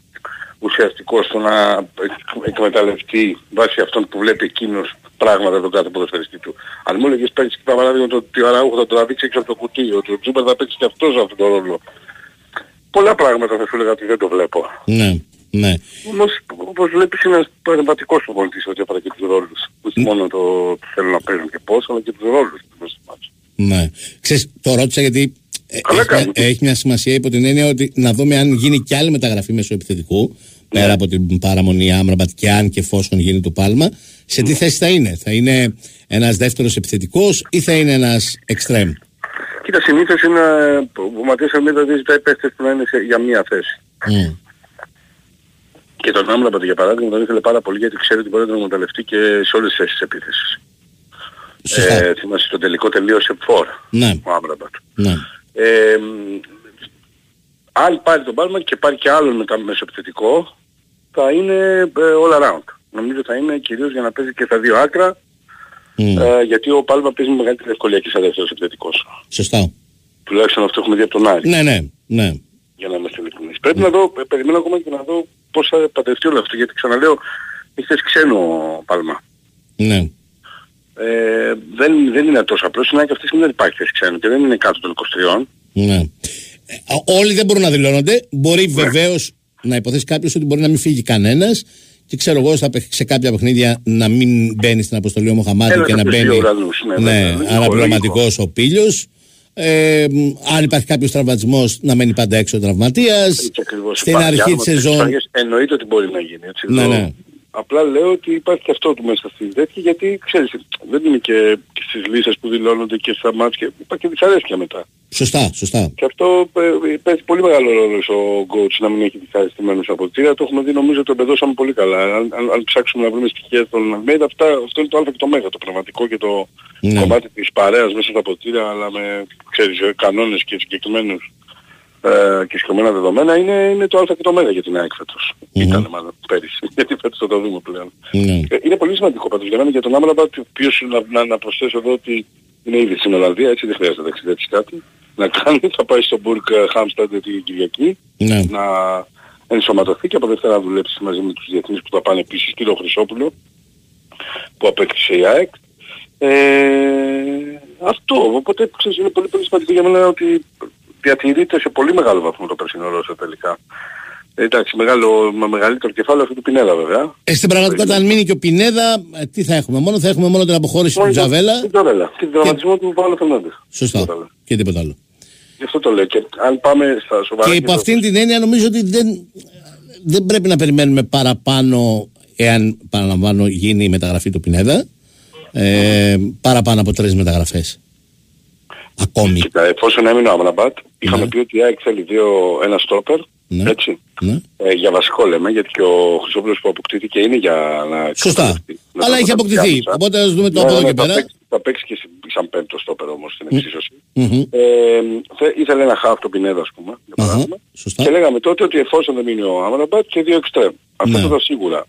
ουσιαστικός στο να εκ- εκμεταλλευτεί βάσει αυτών που βλέπει εκείνος πράγματα από τον κάθε ποδοσφαιριστή του. Αν μου έλεγες πέρυσι για παράδειγμα το ότι ο Αραούχο θα το τραβήξει έξω από το κουτί, ότι ο Τζούμπερ θα παίξει και αυτός αυτόν τον ρόλο. Πολλά πράγματα θα σου έλεγα ότι δεν το βλέπω. Ναι, ναι. Όμως όπως βλέπεις είναι ένας παρεμβατικός προπονητής ό,τι αφορά και τους ρόλους. Όχι μόνο το τι θέλουν να παίζουν και πώς, αλλά και τους ρόλους. του μέσα στο μάτς. Ναι. Ξέρεις, το ρώτησα γιατί ε, Καλά έχει, μια, κάνεις. έχει μια σημασία υπό την έννοια ότι να δούμε αν γίνει και άλλη μεταγραφή μέσω επιθετικού πέρα από την παραμονή Άμραμπατ και αν και εφόσον γίνει του Πάλμα σε τι θέση θα είναι. Θα είναι ένας δεύτερος επιθετικός ή θα είναι ένας εξτρέμ; Κοίτα, συνήθως είναι, ο Ματίας Αλμίδας δεν ζητάει παίχτες που να είναι σε, για μία θέση. Μμ. Και τον Άμραμπατ για παράδειγμα τον ήθελε πάρα πολύ γιατί ξέρει ότι μπορεί να τον εκμεταλλευτεί και σε όλες τις θέσεις της επίθεσης. Ε, θυμάσαι στο τελικό τελείωσε φορ Ναι. ο Άμραμπατ. Ναι. Ε, μ, αν πάρει τον Πάλμα και πάρει και άλλον μετά μεσοεπιθετικό θα είναι ε, all around. Νομίζω θα είναι κυρίως για να παίζει και τα δύο άκρα ε, γιατί ο Πάλμα παίζει με μεγαλύτερη ευκολία και σαν δεύτερος επιθετικός. Σωστά. Τουλάχιστον αυτό έχουμε δει από τον Άρη. Ναι, ναι, ναι. για να είμαστε ειλικρινείς. Πρέπει να δω, ε, περιμένω ακόμα και να δω πώς θα πατευτεί όλο αυτό, γιατί ξαναλέω, ήρθες ξένο Πάλμα. Ναι. Ε, δεν, δεν είναι τόσο απλός, είναι και αυτή τη στιγμή δεν υπάρχει θέση ξένου και δεν είναι κάτω των 23. ναι. Ε, όλοι δεν μπορούν να δηλώνονται. Μπορεί Ναι. βεβαίως να υποθέσει κάποιος ότι μπορεί να μην φύγει κανένας και ξέρω εγώ στα παιχ- σε κάποια παιχνίδια να μην μπαίνει στην αποστολή ο Μοχαμάτι Ένας και να από τους μπαίνει. δύο ουρανούς, ναι, βέβαια, λογικό, αναπληρωματικό ο Πίλιο. Ε, μ, αν υπάρχει κάποιος τραυματισμός, να μένει πάντα έξω ο τραυματίας. Έτσι ακριβώς. Στην Υπάρχει αρχή άτομα της στις σεζόν. φαγές, Εννοείται ότι μπορεί να γίνει. Έτσι, Ναι, εδώ ναι. Απλά λέω ότι υπάρχει και αυτό του μέσα στη τέτοια γιατί ξέρεις δεν είναι και, και στις λύσεις που δηλώνονται και στα μάτια και υπάρχει και δυσαρέσκεια μετά. Σωστά, σωστά. Και αυτό ε, παίζει πολύ μεγάλο ρόλο ο coach να μην έχει δυσαρεστημένους από τύρα. Το έχουμε δει νομίζω ότι το εμπεδώσαμε πολύ καλά. Αν, αν, αν ψάξουμε να βρούμε στοιχεία στον Αλμέιδα, αυτά, αυτό είναι το α και το μέγα, το πραγματικό και το Ναι. κομμάτι της παρέας μέσα στα ποτήρια αλλά με ξέρεις, ε, κανόνες και συγκεκριμένους ε, και συγκεκριμένα δεδομένα είναι, είναι το α και το μέγα για την ΑΕΚ φέτος. Ήταν μάλλον πέρυσι, <laughs> γιατί φέτος θα το δούμε πλέον. Ναι. Ε, είναι πολύ σημαντικό πάντως για μένα για τον Άμραμπατ, ο οποίος να, να, να προσθέσω εδώ ότι είναι ήδη στην Ολλανδία, έτσι δεν χρειάζεται να ταξιδέψει κάτι. Να κάνει, θα πάει στο Μπουργκ Χάμσταντ την Κυριακή, Ναι. να ενσωματωθεί και από Δευτέρα να δουλέψει μαζί με τους διεθνείς που θα πάνε επίσης και τον Χρυσόπουλο που απέκτησε η ΑΕΚ. Ε, αυτό, οπότε ξέρεις, είναι πολύ πολύ σημαντικό για μένα ότι διατηρείται σε πολύ μεγάλο βαθμό το περσινό Ρώσο τελικά. Ε, εντάξει, μεγάλο, με μεγαλύτερο κεφάλαιο αυτό του Πινέδα βέβαια. Ε, στην πραγματικότητα, αν μείνει και ο Πινέδα, ε, τι θα έχουμε. Μόνο θα έχουμε μόνο την αποχώρηση του Τζαβέλα. Την Τζαβέλα. Και τον δραματισμό του Παύλο Φερνάντες. Σωστά. Και τίποτα άλλο. Γι' αυτό το λέω. Και αν πάμε στα σοβαρά... Και υπό αυτήν την έννοια νομίζω ότι δεν, δεν πρέπει να περιμένουμε παραπάνω εάν παραλαμβάνω γίνει η μεταγραφή του Πινέδα ε, παραπάνω από τρεις μεταγραφές ακόμη Κοίτα, εφόσον έμεινε ο Αμραμπάτ, είχαμε πει ότι η ΑΕΚ θέλει δύο, ένα στόπερ, Ναι. έτσι. Ναι. Ε, για βασικό λέμε, γιατί και ο Χρυσόπουλος που αποκτήθηκε είναι για να... Σωστά. να αλλά το έχει αποκτηθεί άμεσα. οπότε ας δούμε το Ναι, από εδώ ναι, και θα πέρα παίξει- Θα παίξει και σαν πέμπτο στόπερ όμως στην εξίσωση. Μμμ. Ε, θε- ήθελε ένα χάφ το Πινέδα, ας πούμε, για Αχα, παράδειγμα. σωστά. Και λέγαμε τότε ότι εφόσον δεν μείνει ο Αμραμπάτ και δύο εξτρέμ. Αυτό Ναι. το θα σίγουρα.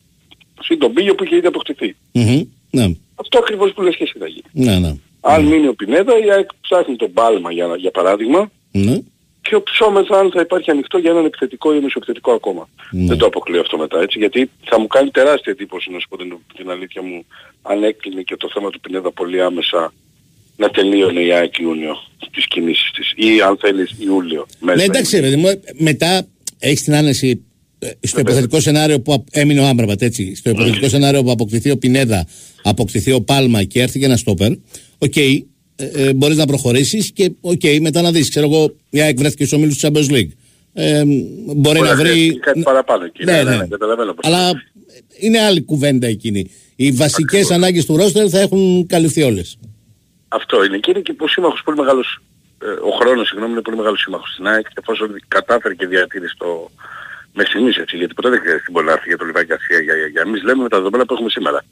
Συν τον Πίγιο που είχε ήδη αποκτηθεί. Μμμ. ναι, Αυτό ακριβώς που λες και εσύ θα γίνει. ναι, ναι. Αν μείνει ο Πινέδα, η ΑΕΚ ψάχνει τον Πάλμα για, για παράδειγμα ναι. και ψώμεθα αν θα υπάρχει ανοιχτό για έναν επιθετικό ή μεσοεπιθετικό ακόμα. Ναι. Δεν το αποκλείω αυτό μετά έτσι, γιατί θα μου κάνει τεράστια εντύπωση να σου πω την, την αλήθεια μου αν έκλεινε και το θέμα του Πινέδα πολύ άμεσα να τελείωνε η ΑΕΚ Ιούνιο τις κινήσεις της ή αν θέλεις Ιούλιο. μέσα Ναι, εντάξει, ρε παιδί μου, ε, μετά έχεις την άνεση ε, στο υποθετικό σενάριο που απ- έμεινε ο Άμραμπατ, έτσι. Στο υποθετικό σενάριο που αποκτηθεί ο Πινέδα, αποκτηθεί ο Πάλμα και έρθει και ένα στόπερ, οκ, ε, ε, μπορείς να προχωρήσεις και οκ, μετά να δεις. Ξέρω εγώ, η ΑΕΚ βρέθηκε στους ομίλους του Champions League. Ε, μπορεί να βρει. χρειαστεί κάτι παραπάνω εκεί. Ναι, ναι. καταλαβαίνω πώς Αλλά είναι άλλη κουβέντα εκείνη. Οι βασικές ανάγκες του ρόστερ θα έχουν καλυφθεί όλες. Αυτό είναι. Και είναι και ο σύμμαχος πολύ μεγάλος, ε, ο χρόνος συγγνώμη είναι πολύ μεγάλος σύμμαχος στην ΑΕΚ εφόσον κατάφερε και διατήρησε το με στιγμής έτσι γιατί ποτέ δεν ξέρεις τι μπορεί να έρθει για το Λιβάκι Ασία για, για, για, εμείς λέμε με τα δεδομένα που έχουμε σήμερα.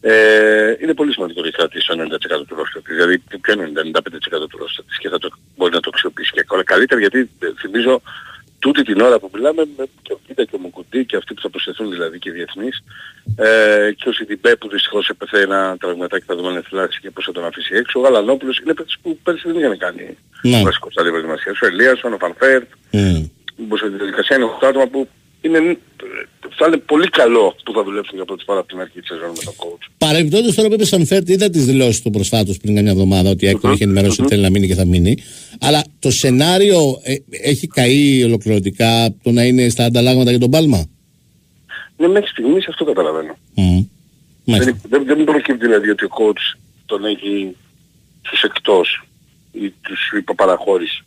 Ε, είναι πολύ σημαντικό να κρατήσει το 90% του ρόστερ της. Δηλαδή ποιο είναι 95% του ρόστερ της και θα το, μπορεί να το αξιοποιήσει και ακόμα καλύτερα γιατί ε, θυμίζω τούτη την ώρα που μιλάμε με και ο Κίτα και ο Μουκουντή και αυτοί που θα προσθεθούν δηλαδή και οι διεθνείς ε, και ο Σιντιμπέ που δυστυχώς έπεθε ένα τραυματάκι θα δούμε αν θυλάξει και πώς θα τον αφήσει έξω. Ο Γαλανόπουλος είναι παίκτης που πέρσι δεν είχαν κάνει Ναι. βασικό στα προετοιμασία. Ο Ελίασον, ο Φαν Φέρτ, όπως η διαδικασία είναι 8 άτομα που είναι, θα είναι πολύ καλό που θα δουλέψουν για πρώτη φορά από την αρχή της σεζόν με τον coach. Παρεμπιπτόντως τώρα που είπες Φαν Φέρτ, είδα τις δηλώσεις του προσφάτως πριν καμιά εβδομάδα ότι η ΑΕΚ τον είχε ενημερώσει ότι θέλει να μείνει και θα μείνει. Αλλά το σενάριο ε, έχει καεί ολοκληρωτικά το να είναι στα ανταλλάγματα για τον Πάλμα; Ναι, μέχρι στιγμής αυτό καταλαβαίνω. Μμμ. Μάλιστα. Δεν, δεν, δεν προκύπτει δηλαδή ότι ο coach τον έχει στους εκτός ή τους υποπαραχώρησε.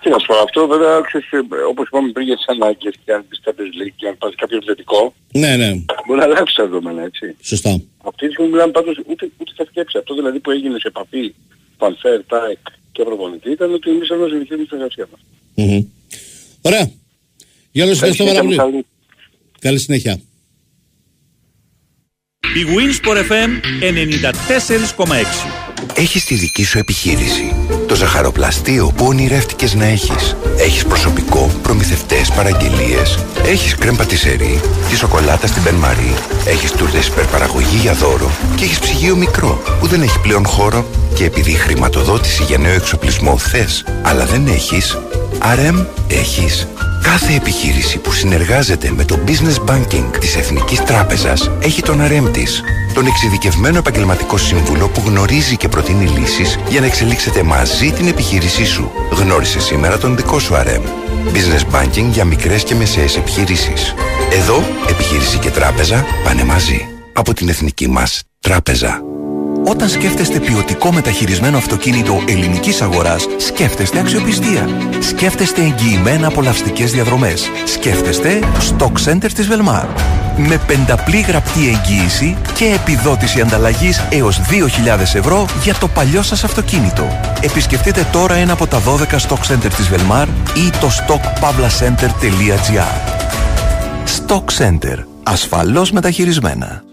Τι να σου πω, αυτό βέβαια ξέρεις, ε, όπως είπαμε πριν για τις ανάγκες και αν πεις κάποιος λέει και αν πας κάποιο θετικό, Ναι, ναι. μπορεί να αλλάξει τα δεδομένα έτσι. Σωστά. Αυτή τη στιγμή μιλάμε πάντως ούτε, ούτε θα σκέψει. Αυτό δηλαδή που έγινε σε επαφή Φανφέρ, ΤΑΕΚ και προπονητή ήταν ότι εμείς θα συνεχίσουμε τη συνεργασία μας. Μμμ. Ωραία. Για όλους ευχαριστώ πάρα πολύ. Καλή συνέχεια. Η Winsport FM 94,6 Έχεις τη δική σου επιχείρηση. Το ζαχαροπλαστείο που ονειρεύτηκες να έχεις. Έχεις προσωπικό, προμηθευτές, παραγγελίες. Έχεις κρέμ πατησερί, τη σοκολάτα στην Μπεν Μαρί. Έχεις τούρτες υπερπαραγωγή για δώρο. Και έχεις ψυγείο μικρό που δεν έχει πλέον χώρο. Και επειδή χρηματοδότηση για νέο εξοπλισμό θες, αλλά δεν έχεις, RM έχεις. Κάθε επιχείρηση που συνεργάζεται με το Business Banking της Εθνικής Τράπεζας έχει τον RM της. Τον εξειδικευμένο επαγγελματικό σύμβουλο που γνωρίζει και προτείνει λύσεις για να εξελίξετε μαζί την επιχείρησή σου. Γνώρισε σήμερα τον δικό σου RM. Business Banking για μικρές και μεσαίες επιχειρήσεις. Εδώ, επιχείρηση και τράπεζα πάνε μαζί. Από την Εθνική μας Τράπεζα. Όταν σκέφτεστε ποιοτικό μεταχειρισμένο αυτοκίνητο ελληνικής αγοράς, σκέφτεστε αξιοπιστία. Σκέφτεστε εγγυημένα απολαυστικές διαδρομές. Σκέφτεστε Stock Center της Velmar. Με πενταπλή γραπτή εγγύηση και επιδότηση ανταλλαγής έως 2.000 ευρώ για το παλιό σας αυτοκίνητο. Επισκεφτείτε τώρα ένα από τα 12 Stock Center της Velmar ή το stockpavlacenter.gr Stock Center. Ασφαλώς μεταχειρισμένα.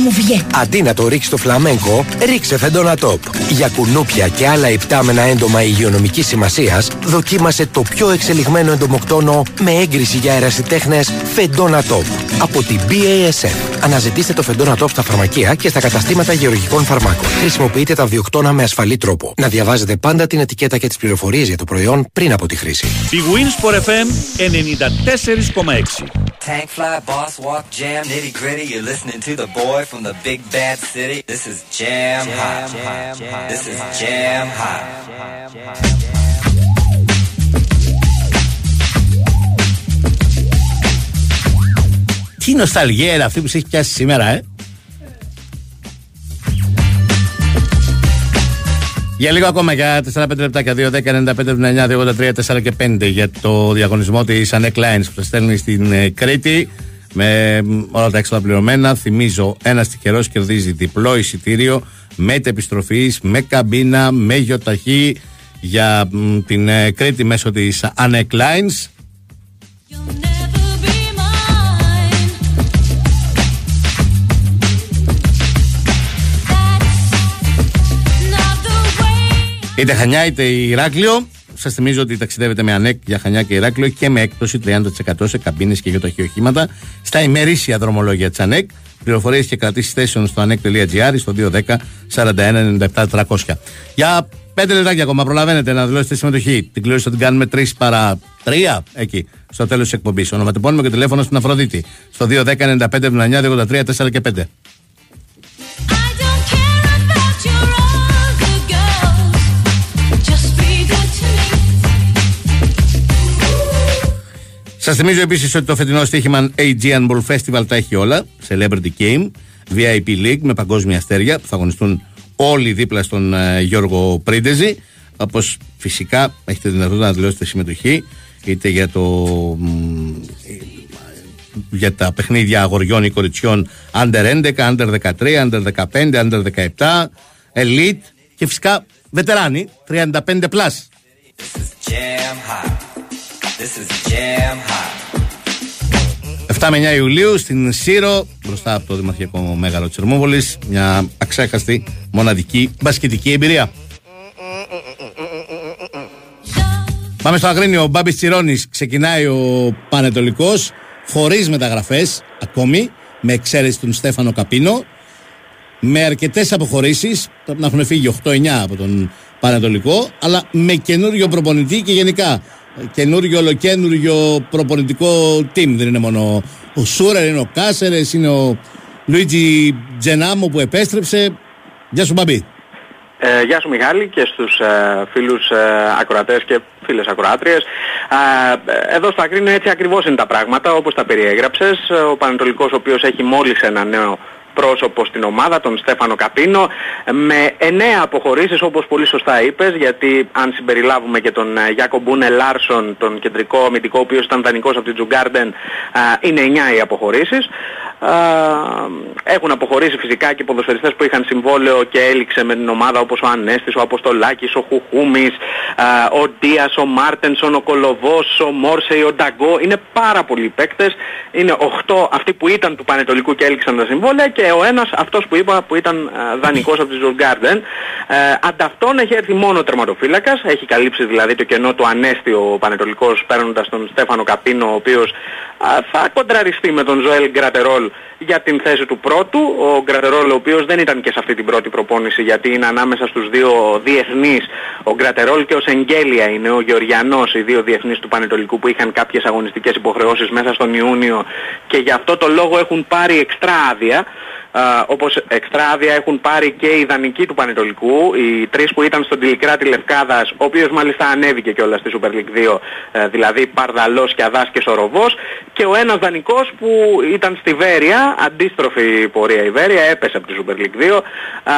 Μου βγαίνει. Αντί να το ρίξεις στο φλαμέγκο, ρίξε φεντόνα τόπ. Για κουνούπια και άλλα υπτάμενα έντομα υγειονομικής σημασίας, δοκίμασε το πιο εξελιγμένο εντομοκτόνο με έγκριση για αερασιτέχνε φεντόνα τόπ. Από την BASF. Αναζητήστε το φεντόνα τόπ στα φαρμακεία και στα καταστήματα γεωργικών φαρμάκων. Χρησιμοποιείτε τα βιοκτώνα με ασφαλή τρόπο. Να διαβάζετε πάντα την ετικέτα και τις πληροφορίες για το προϊόν πριν από τη χρήση. Η Winsport FM 94,6. Tank fly, boss walk, jam, nitty gritty. You're listening to the boy from the big bad city. This is Jam Hot. This is Jam Hot. Τι νοσταλγία είναι αυτή που σε έχει πιάσει σήμερα, ε. Για λίγο ακόμα για 4-5 λεπτάκια 2, 10, 95, 99, 283, 4 και 5 για το διαγωνισμό της Anec Lines που θα στέλνει στην ε, Κρήτη με μ, όλα τα έξοδα πληρωμένα. Θυμίζω, ένας τυχερός κερδίζει διπλό εισιτήριο με επιστροφή, με καμπίνα, με γιοταχή για μ, την ε, Κρήτη μέσω της Anec Lines. Είτε Χανιά είτε Ηράκλειο. Σας θυμίζω ότι ταξιδεύετε με ΑΝΕΚ για Χανιά και Ηράκλειο και με έκπτωση 30% σε καμπίνες και γιοταχή οχήματα στα ημερήσια δρομολόγια της ΑΝΕΚ. Πληροφορίες και κρατήσεις θέσεων στο anec.gr στο 210 41 97 300. Για 5 λεπτάκια ακόμα προλαβαίνετε να δηλώσετε συμμετοχή. Την κλήρωση θα την κάνουμε 3 παρά 3 εκεί στο τέλος της εκπομπής. Ονοματεπώνυμο και τηλέφωνο στην Αφροδίτη στο 210 95 79 83 4 και 5. Σας θυμίζω επίσης ότι το φετινό στοίχημα Aegean Ball Festival τα έχει όλα. Celebrity Game, VIP League με παγκόσμια αστέρια που θα αγωνιστούν όλοι δίπλα στον ε, Γιώργο Πρίντεζη. Όπως φυσικά έχετε δυνατότητα να δηλώσετε συμμετοχή είτε για, το, μ, για τα παιχνίδια αγοριών ή κοριτσιών Under 11, Under 13, Under 15, Under 17, Elite και φυσικά βετεράνοι 35 plus. 7 με 9 Ιουλίου στην Σύρο, μπροστά από το Δημαρχιακό Μέγαρο Τσερμόβολη. Μια αξέχαστη, μοναδική μπασκετική εμπειρία. Πάμε στο Αγρίνιο. Ο Μπάμπης Τσιρόνης ξεκινάει ο Πανετολικός χωρίς μεταγραφές ακόμη, με εξαίρεση τον Στέφανο Καπίνο. Με αρκετές αποχωρήσεις, πρέπει να έχουν φύγει 8-9 από τον Πανετολικό, αλλά με καινούριο προπονητή και γενικά καινούριο ολοκένουργιο προπονητικό team. Δεν είναι μόνο ο Σούρερ, είναι ο Κάσερες, είναι ο Λουίτζι Τζενάμο που επέστρεψε. Γεια σου, Μπαμπή. Ε, γεια σου Μιχάλη και στους ε, φίλους ε, ακροατές και φίλες ακροάτριες. Ε, εδώ στο Ακρίνιο έτσι ακριβώς είναι τα πράγματα όπως τα περιέγραψες. Ο Πανετολικός ο οποίος έχει μόλις ένα νέο πρόσωπο στην ομάδα, τον Στέφανο Καπίνο, με εννέα αποχωρήσεις όπως πολύ σωστά είπες, γιατί αν συμπεριλάβουμε και τον ε, Γιάκομπ Ούνε Λάρσον, τον κεντρικό αμυντικό, ο οποίος ήταν δανεικός από την Τζουγκάρντεν, είναι εννιά οι αποχωρήσεις. Α, έχουν αποχωρήσει φυσικά και ποδοσφαιριστές που είχαν συμβόλαιο και έληξε με την ομάδα όπως ο Ανέστης, ο Αποστολάκης, ο Χουχούμης, α, ο Ντίας, ο Μάρτενσον, ο Κολοβός, ο Μόρσεϊ, ο Νταγκό. Είναι πάρα πολλοί παίκτες. Είναι 8 αυτοί που ήταν του Πανετολικού και έληξαν τα συμβόλαια και ο ένας αυτός που είπα που ήταν α, δανεικός από τη Τζουργκάρντεν. Αντ' αυτών έχει έρθει μόνο ο τερματοφύλακας. Έχει καλύψει δηλαδή το κενό του Ανέστη ο Πανετολικός παίρνοντας τον Στέφανο Καπίνο ο οποίος α, θα κοντραριστεί με τον Ζωέλ Γκρατερόλ για την θέση του πρώτου. Ο Γκρατερόλ ο οποίος δεν ήταν και σε αυτή την πρώτη προπόνηση γιατί είναι ανάμεσα στους δύο διεθνείς. Ο Γκρατερόλ και ο Σενγκέλια είναι ο Γεωργιανός, οι δύο διεθνείς του Πανετολικού που είχαν κάποιες αγωνιστικές υποχρεώσεις μέσα στον Ιούνιο και γι' αυτό το λόγο έχουν πάρει εξτρά άδεια Α, όπως εξτρά άδεια έχουν πάρει και οι δανεικοί του Πανετολικού, οι τρεις που ήταν στον Τηλικράτη Λευκάδας, ο οποίος μάλιστα ανέβηκε κιόλας στη Super League 2, ε, δηλαδή Παρδαλός, Κιαδάς και Σοροβός, και ο ένας δανεικός που ήταν στη Βέρεια, αντίστροφη πορεία η Βέρεια, έπεσε από τη Super League 2, α,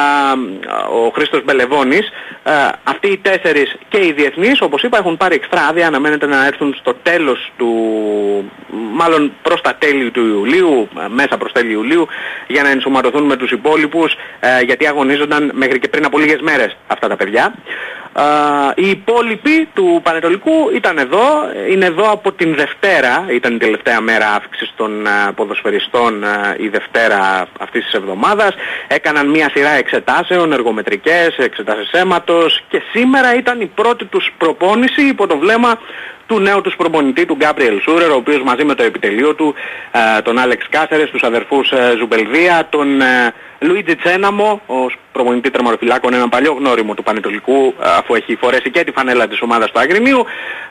ο Χρήστος Μπελεβόνης. Α, αυτοί οι τέσσερις και οι διεθνείς, όπως είπα, έχουν πάρει εξτρά άδεια, αναμένεται να έρθουν στο τέλος του, μάλλον προς τα τέλη του Ιουλίου, ε, μέσα προς τέλη Ιουλίου, για να ενσωματωθούν με τους υπόλοιπους, ε, γιατί αγωνίζονταν μέχρι και πριν από λίγες μέρες αυτά τα παιδιά. Α, οι υπόλοιποι του Πανετολικού ήταν εδώ, είναι εδώ από την Δευτέρα, ήταν η τελευταία μέρα αύξησης των α, ποδοσφαιριστών α, η Δευτέρα αυτής της εβδομάδας. Έκαναν μια σειρά εξετάσεων, εργομετρικές, εξετάσεις αίματος και σήμερα ήταν η πρώτη τους προπόνηση υπό το βλέμμα του νέου τους προπονητή του Γκάμπριελ Σούρερ, ο οποίος μαζί με το επιτελείο του, ε, τον Άλεξ Κάσερες, τους αδερφούς ε, Ζουμπελδία, τον ε, Λουίτζι Τσέναμο, ως προπονητή τερματοφυλάκων, ένα παλιό γνώριμο του Πανετολικού, ε, αφού έχει φορέσει και τη φανέλα της ομάδας του Αγρινίου,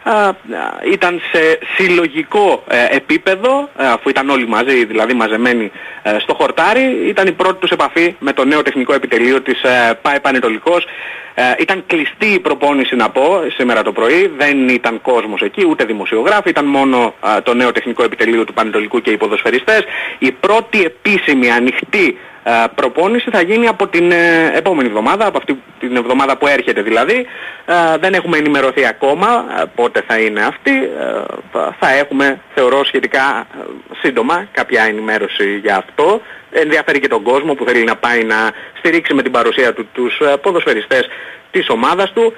ε, ε, ήταν σε συλλογικό ε, επίπεδο, ε, αφού ήταν όλοι μαζί, δηλαδή μαζεμένοι ε, στο χορτάρι, ήταν η πρώτη τους επαφή με το νέο τεχνικό επιτελείο της ε, ΠΑΕ Πανετολικός. Ε, ήταν κλειστή η προπόνηση να πω σήμερα το πρωί, δεν ήταν κόσμος εκεί, ούτε δημοσιογράφοι, ήταν μόνο α, το νέο τεχνικό επιτελείο του Πανετολικού και οι ποδοσφαιριστές. Η πρώτη επίσημη ανοιχτή α, προπόνηση θα γίνει από την ε, επόμενη εβδομάδα, από αυτή την εβδομάδα που έρχεται δηλαδή. Α, δεν έχουμε ενημερωθεί ακόμα α, πότε θα είναι αυτή. Α, θα- θα έχουμε θεωρώ σχετικά α, σύντομα κάποια ενημέρωση για αυτό. Ενδιαφέρει και τον κόσμο που θέλει να πάει να στηρίξει με την παρουσία του τους α, ποδοσφαιριστές της ομάδας του.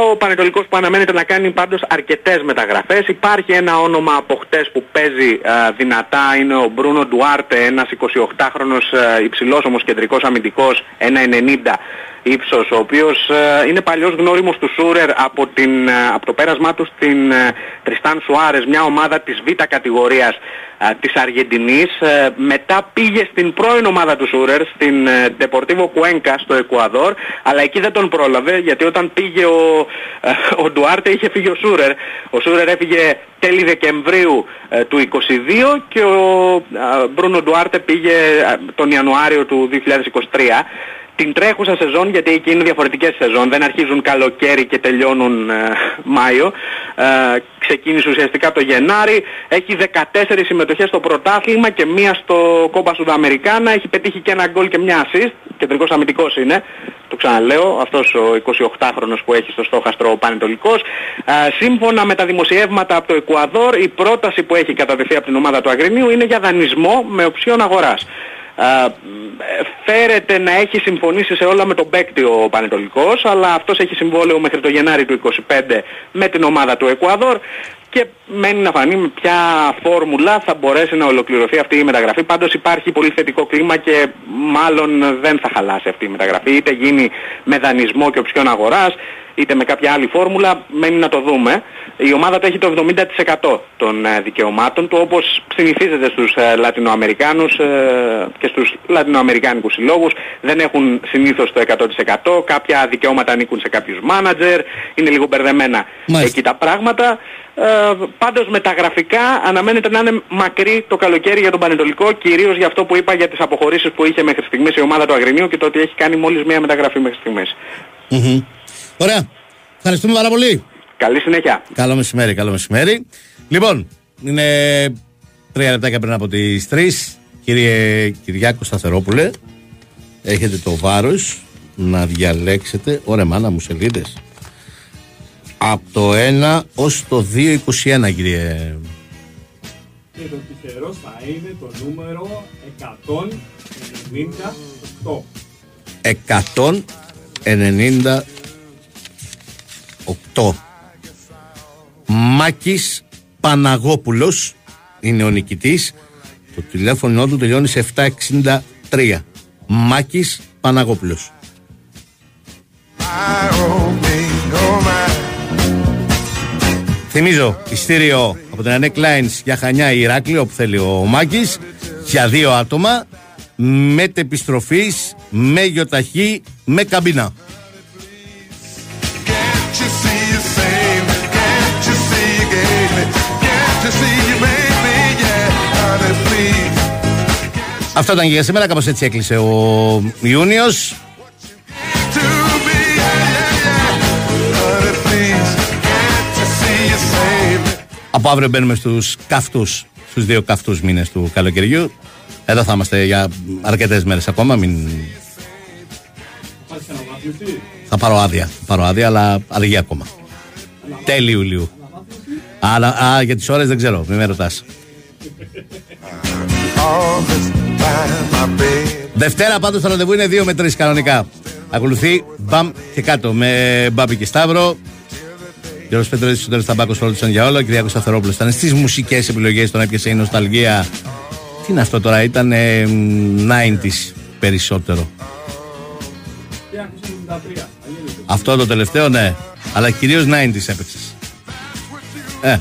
Ο Πανετολικός που αναμένεται να κάνει πάντως αρκετές μεταγραφές. Υπάρχει ένα όνομα από χτες που παίζει α, δυνατά, είναι ο Μπρούνο Ντουάρτε, ένας 28χρονος α, υψηλός όμως κεντρικός αμυντικός, 1,90 ύψος, ο οποίος α, είναι παλιός γνώριμος του Σούρερ από, την, α, από το πέρασμά του στην α, Τριστάν Σουάρες, μια ομάδα της β' κατηγορίας α, της Αργεντινής. Ε, μετά πήγε στην πρώην ομάδα του Σούρερ, στην ε, Deportivo Cuenca στο Εκουαδόρ, αλλά εκεί δεν τον πρόλαβε γιατί όταν πήγε ο, ε, ο Ντουάρτε είχε φύγει ο Σούρερ. Ο Σούρερ έφυγε τέλη Δεκεμβρίου ε, του 22 και ο ε, Μπρούνο Ντουάρτε πήγε ε, τον Ιανουάριο του 2023 την τρέχουσα σεζόν, γιατί εκεί είναι διαφορετικές σεζόν, δεν αρχίζουν καλοκαίρι και τελειώνουν ε, Μάιο. Ε, ξεκίνησε ουσιαστικά το Γενάρη, έχει 14 συμμετοχές στο πρωτάθλημα και μία στο Κόμπα Σουδαμερικάνα, έχει πετύχει και ένα γκολ και μια assist, κεντρικός αμυντικός είναι, το ξαναλέω, αυτός ο 28χρονος που έχει στο στόχαστρο ο Πανετολικός. Ε, σύμφωνα με τα δημοσιεύματα από το Εκουαδόρ, η πρόταση που έχει κατατεθεί από την ομάδα του Αγρινίου είναι για δανεισμό με οψίον αγοράς. Α, φέρεται να έχει συμφωνήσει σε όλα με τον παίκτη ο Πανετολικός αλλά αυτός έχει συμβόλαιο μέχρι το Γενάρη του 25 με την ομάδα του Εκουαδόρ και μένει να φανεί με ποια φόρμουλα θα μπορέσει να ολοκληρωθεί αυτή η μεταγραφή. Πάντως υπάρχει πολύ θετικό κλίμα και μάλλον δεν θα χαλάσει αυτή η μεταγραφή. Είτε γίνει με δανεισμό και οψιόν αγοράς, είτε με κάποια άλλη φόρμουλα, μένει να το δούμε. Η ομάδα του έχει το 70% των ε, δικαιωμάτων του, όπως συνηθίζεται στους ε, Λατινοαμερικάνους ε, και στους Λατινοαμερικάνικους συλλόγους. Δεν έχουν συνήθως το 100%. Κάποια δικαιώματα ανήκουν σε κάποιους μάνατζερ. Είναι λίγο μπερδεμένα εκεί τα πράγματα. Ε, πάντως με τα γραφικά αναμένεται να είναι μακρύ το καλοκαίρι για τον Πανετολικό, κυρίως για αυτό που είπα για τις αποχωρήσεις που είχε μέχρι στιγμής η ομάδα του Αγρινίου και το ότι έχει κάνει μόλις μία μεταγραφή μέχρι στιγμής. Μμμ. Ωραία. Ευχαριστούμε πάρα πολύ. Καλή συνέχεια. Καλό μεσημέρι, καλό μεσημέρι. Λοιπόν, είναι τρία λεπτάκια πριν από τις τρεις. Κύριε Κυριάκο Σταθερόπουλε, έχετε το βάρος να διαλέξετε. Ωραία, μάνα μου σελίδες. Από το 1 ως το 2,21 κύριε Και το τυχερός θα είναι το νούμερο 198. 198 Μάκης Παναγόπουλος είναι ο νικητής. Το τηλέφωνο του τελειώνει σε 763 Μάκης Παναγόπουλος. Θυμίζω ειστήριο από την Anec Lines για Χανιά Ηράκλειο όπου θέλει ο Μάκης για δύο άτομα με επιστροφής, με γιοταχή, με καμπίνα. Αυτό ήταν και για σήμερα. Κάπως έτσι έκλεισε ο Ιούνιος. Από αύριο μπαίνουμε στους καυτούς, στους δύο καυτούς μήνες του καλοκαιριού. Εδώ θα είμαστε για αρκετές μέρες ακόμα. Μην... Θα πάρω άδεια. Θα πάρω άδεια, αλλά αργεί ακόμα. Τέλη Ιουλίου. Αλλά α, για τις ώρες δεν ξέρω. Μην με ρωτάς. Δευτέρα πάντως το ραντεβού είναι 2 με 3 κανονικά. Ακολουθεί μπαμ και κάτω με Μπάμπη και Σταύρο. Γιώργος Πετρέδης, ο τέλος Ταμπάκος φρόντισαν για όλα. Ο Κυριάκος Σταθερόπουλος ήταν στις μουσικές επιλογές, τον έπιασε η νοσταλγία. Τι είναι αυτό τώρα, ήταν ε, 90s περισσότερο. Αυτό το τελευταίο, ναι. Αλλά κυρίως 90s έπαιξες. Ε,